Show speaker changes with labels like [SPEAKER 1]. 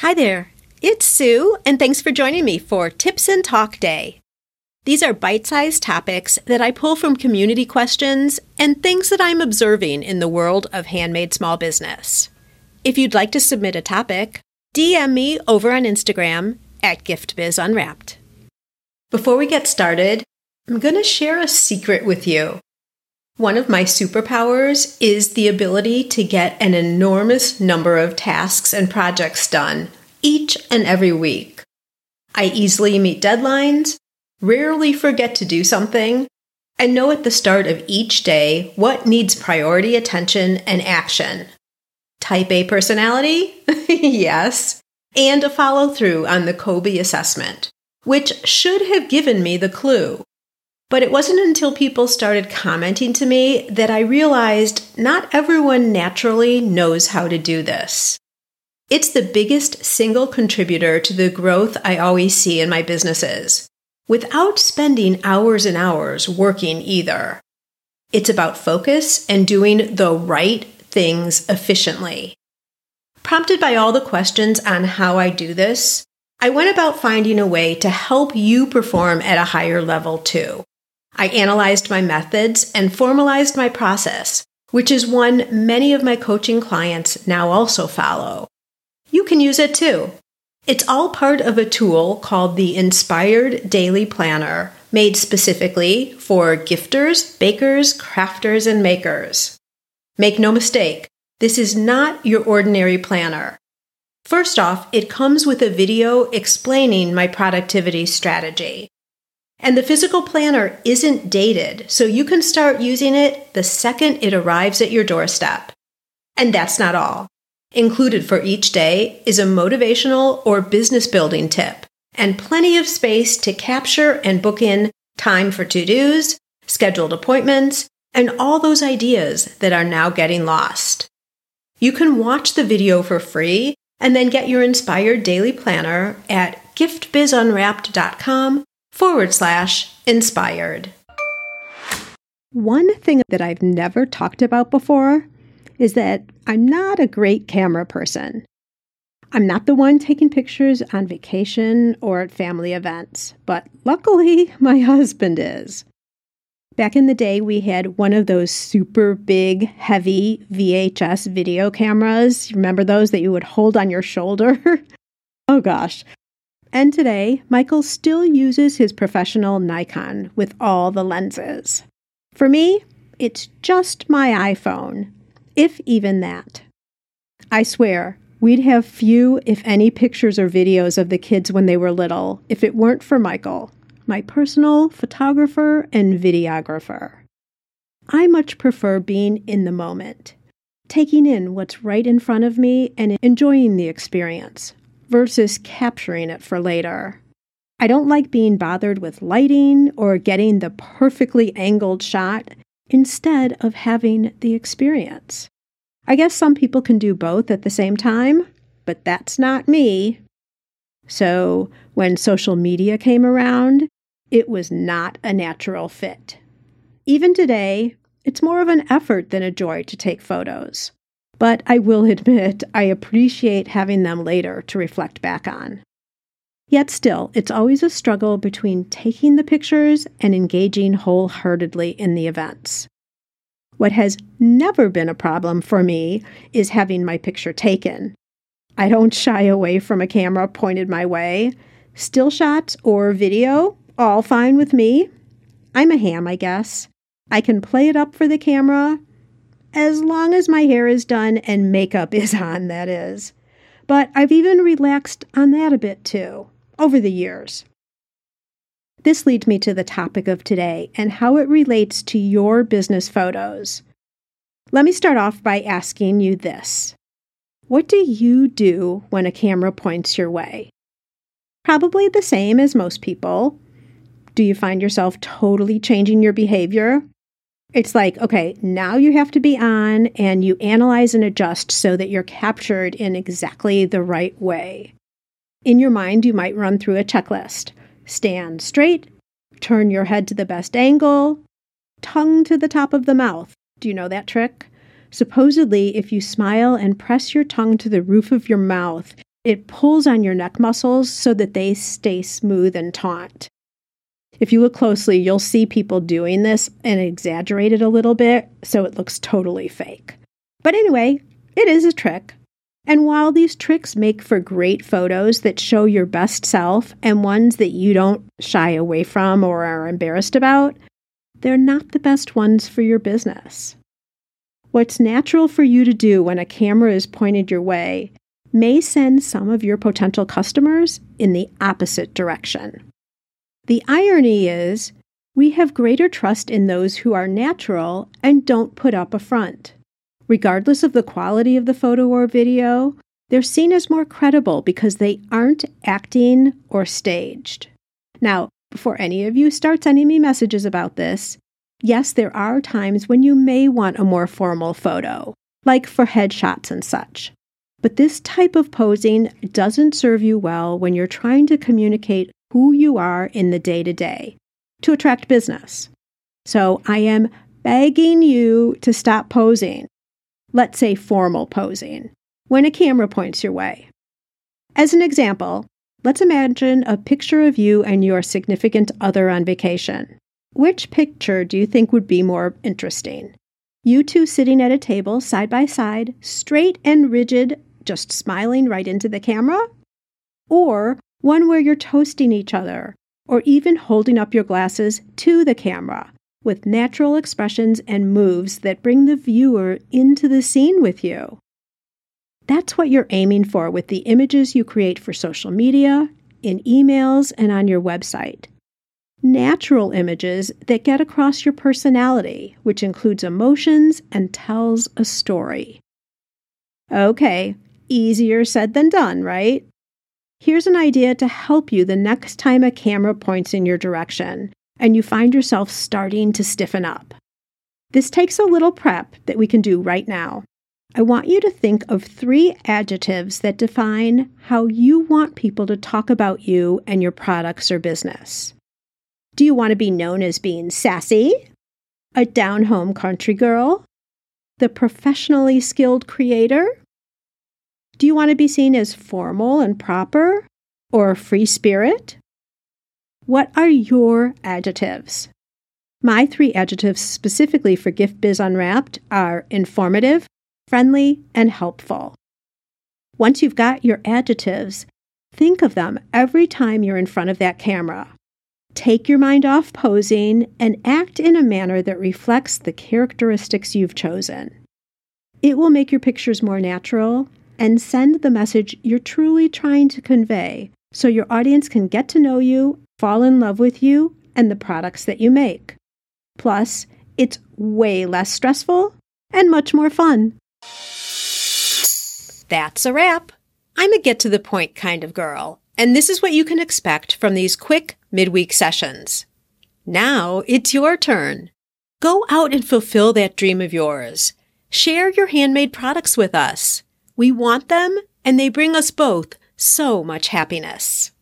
[SPEAKER 1] Hi there, it's Sue, and thanks for joining me for Tips and Talk Day. These are bite sized topics that I pull from community questions and things that I'm observing in the world of handmade small business. If you'd like to submit a topic, DM me over on Instagram at GiftBizUnwrapped. Before we get started, I'm going to share a secret with you. One of my superpowers is the ability to get an enormous number of tasks and projects done each and every week. I easily meet deadlines, rarely forget to do something, and know at the start of each day what needs priority attention and action. Type A personality? yes. And a follow through on the Kolbe assessment, which should have given me the clue. But it wasn't until people started commenting to me that I realized not everyone naturally knows how to do this. It's the biggest single contributor to the growth I always see in my businesses, without spending hours and hours working either. It's about focus and doing the right things efficiently. Prompted by all the questions on how I do this, I went about finding a way to help you perform at a higher level too. I analyzed my methods and formalized my process, which is one many of my coaching clients now also follow. You can use it too. It's all part of a tool called the Inspired Daily Planner, made specifically for gifters, bakers, crafters, and makers. Make no mistake, this is not your ordinary planner. First off, it comes with a video explaining my productivity strategy. And the physical planner isn't dated, so you can start using it the second it arrives at your doorstep. And that's not all. Included for each day is a motivational or business building tip, and plenty of space to capture and book in time for to dos, scheduled appointments, and all those ideas that are now getting lost. You can watch the video for free and then get your inspired daily planner at giftbizunwrapped.com forward slash inspired. One thing that I've never talked about before is that I'm not a great camera person. I'm not the one taking pictures on vacation or at family events, but luckily my husband is. Back in the day, we had one of those super big, heavy VHS video cameras. Remember those that you would hold on your shoulder? oh gosh, and today, Michael still uses his professional Nikon with all the lenses. For me, it's just my iPhone, if even that. I swear, we'd have few, if any, pictures or videos of the kids when they were little if it weren't for Michael, my personal photographer and videographer. I much prefer being in the moment, taking in what's right in front of me and enjoying the experience versus capturing it for later. I don't like being bothered with lighting or getting the perfectly angled shot instead of having the experience. I guess some people can do both at the same time, but that's not me. So, when social media came around, it was not a natural fit. Even today, it's more of an effort than a joy to take photos but I will admit I appreciate having them later to reflect back on. Yet still, it's always a struggle between taking the pictures and engaging wholeheartedly in the events. What has never been a problem for me is having my picture taken. I don't shy away from a camera pointed my way. Still shots or video, all fine with me. I'm a ham, I guess. I can play it up for the camera as long as my hair is done and makeup is on, that is. But I've even relaxed on that a bit too, over the years. This leads me to the topic of today and how it relates to your business photos. Let me start off by asking you this What do you do when a camera points your way? Probably the same as most people. Do you find yourself totally changing your behavior it's like, okay, now you have to be on and you analyze and adjust so that you're captured in exactly the right way. In your mind, you might run through a checklist stand straight, turn your head to the best angle, tongue to the top of the mouth. Do you know that trick? Supposedly, if you smile and press your tongue to the roof of your mouth, it pulls on your neck muscles so that they stay smooth and taut. If you look closely, you'll see people doing this and exaggerate it a little bit so it looks totally fake. But anyway, it is a trick. And while these tricks make for great photos that show your best self and ones that you don't shy away from or are embarrassed about, they're not the best ones for your business. What's natural for you to do when a camera is pointed your way may send some of your potential customers in the opposite direction. The irony is, we have greater trust in those who are natural and don't put up a front. Regardless of the quality of the photo or video, they're seen as more credible because they aren't acting or staged. Now, before any of you start sending me messages about this, yes, there are times when you may want a more formal photo, like for headshots and such. But this type of posing doesn't serve you well when you're trying to communicate who you are in the day to day to attract business. So I am begging you to stop posing, let's say formal posing, when a camera points your way. As an example, let's imagine a picture of you and your significant other on vacation. Which picture do you think would be more interesting? You two sitting at a table side by side, straight and rigid, just smiling right into the camera? Or one where you're toasting each other, or even holding up your glasses to the camera with natural expressions and moves that bring the viewer into the scene with you. That's what you're aiming for with the images you create for social media, in emails, and on your website. Natural images that get across your personality, which includes emotions and tells a story. Okay, easier said than done, right? Here's an idea to help you the next time a camera points in your direction and you find yourself starting to stiffen up. This takes a little prep that we can do right now. I want you to think of three adjectives that define how you want people to talk about you and your products or business. Do you want to be known as being sassy, a down home country girl, the professionally skilled creator, do you want to be seen as formal and proper or free spirit? What are your adjectives? My three adjectives specifically for Gift Biz Unwrapped are informative, friendly, and helpful. Once you've got your adjectives, think of them every time you're in front of that camera. Take your mind off posing and act in a manner that reflects the characteristics you've chosen. It will make your pictures more natural and send the message you're truly trying to convey so your audience can get to know you, fall in love with you, and the products that you make. Plus, it's way less stressful and much more fun. That's a wrap. I'm a get to the point kind of girl, and this is what you can expect from these quick midweek sessions. Now it's your turn. Go out and fulfill that dream of yours. Share your handmade products with us. We want them, and they bring us both so much happiness.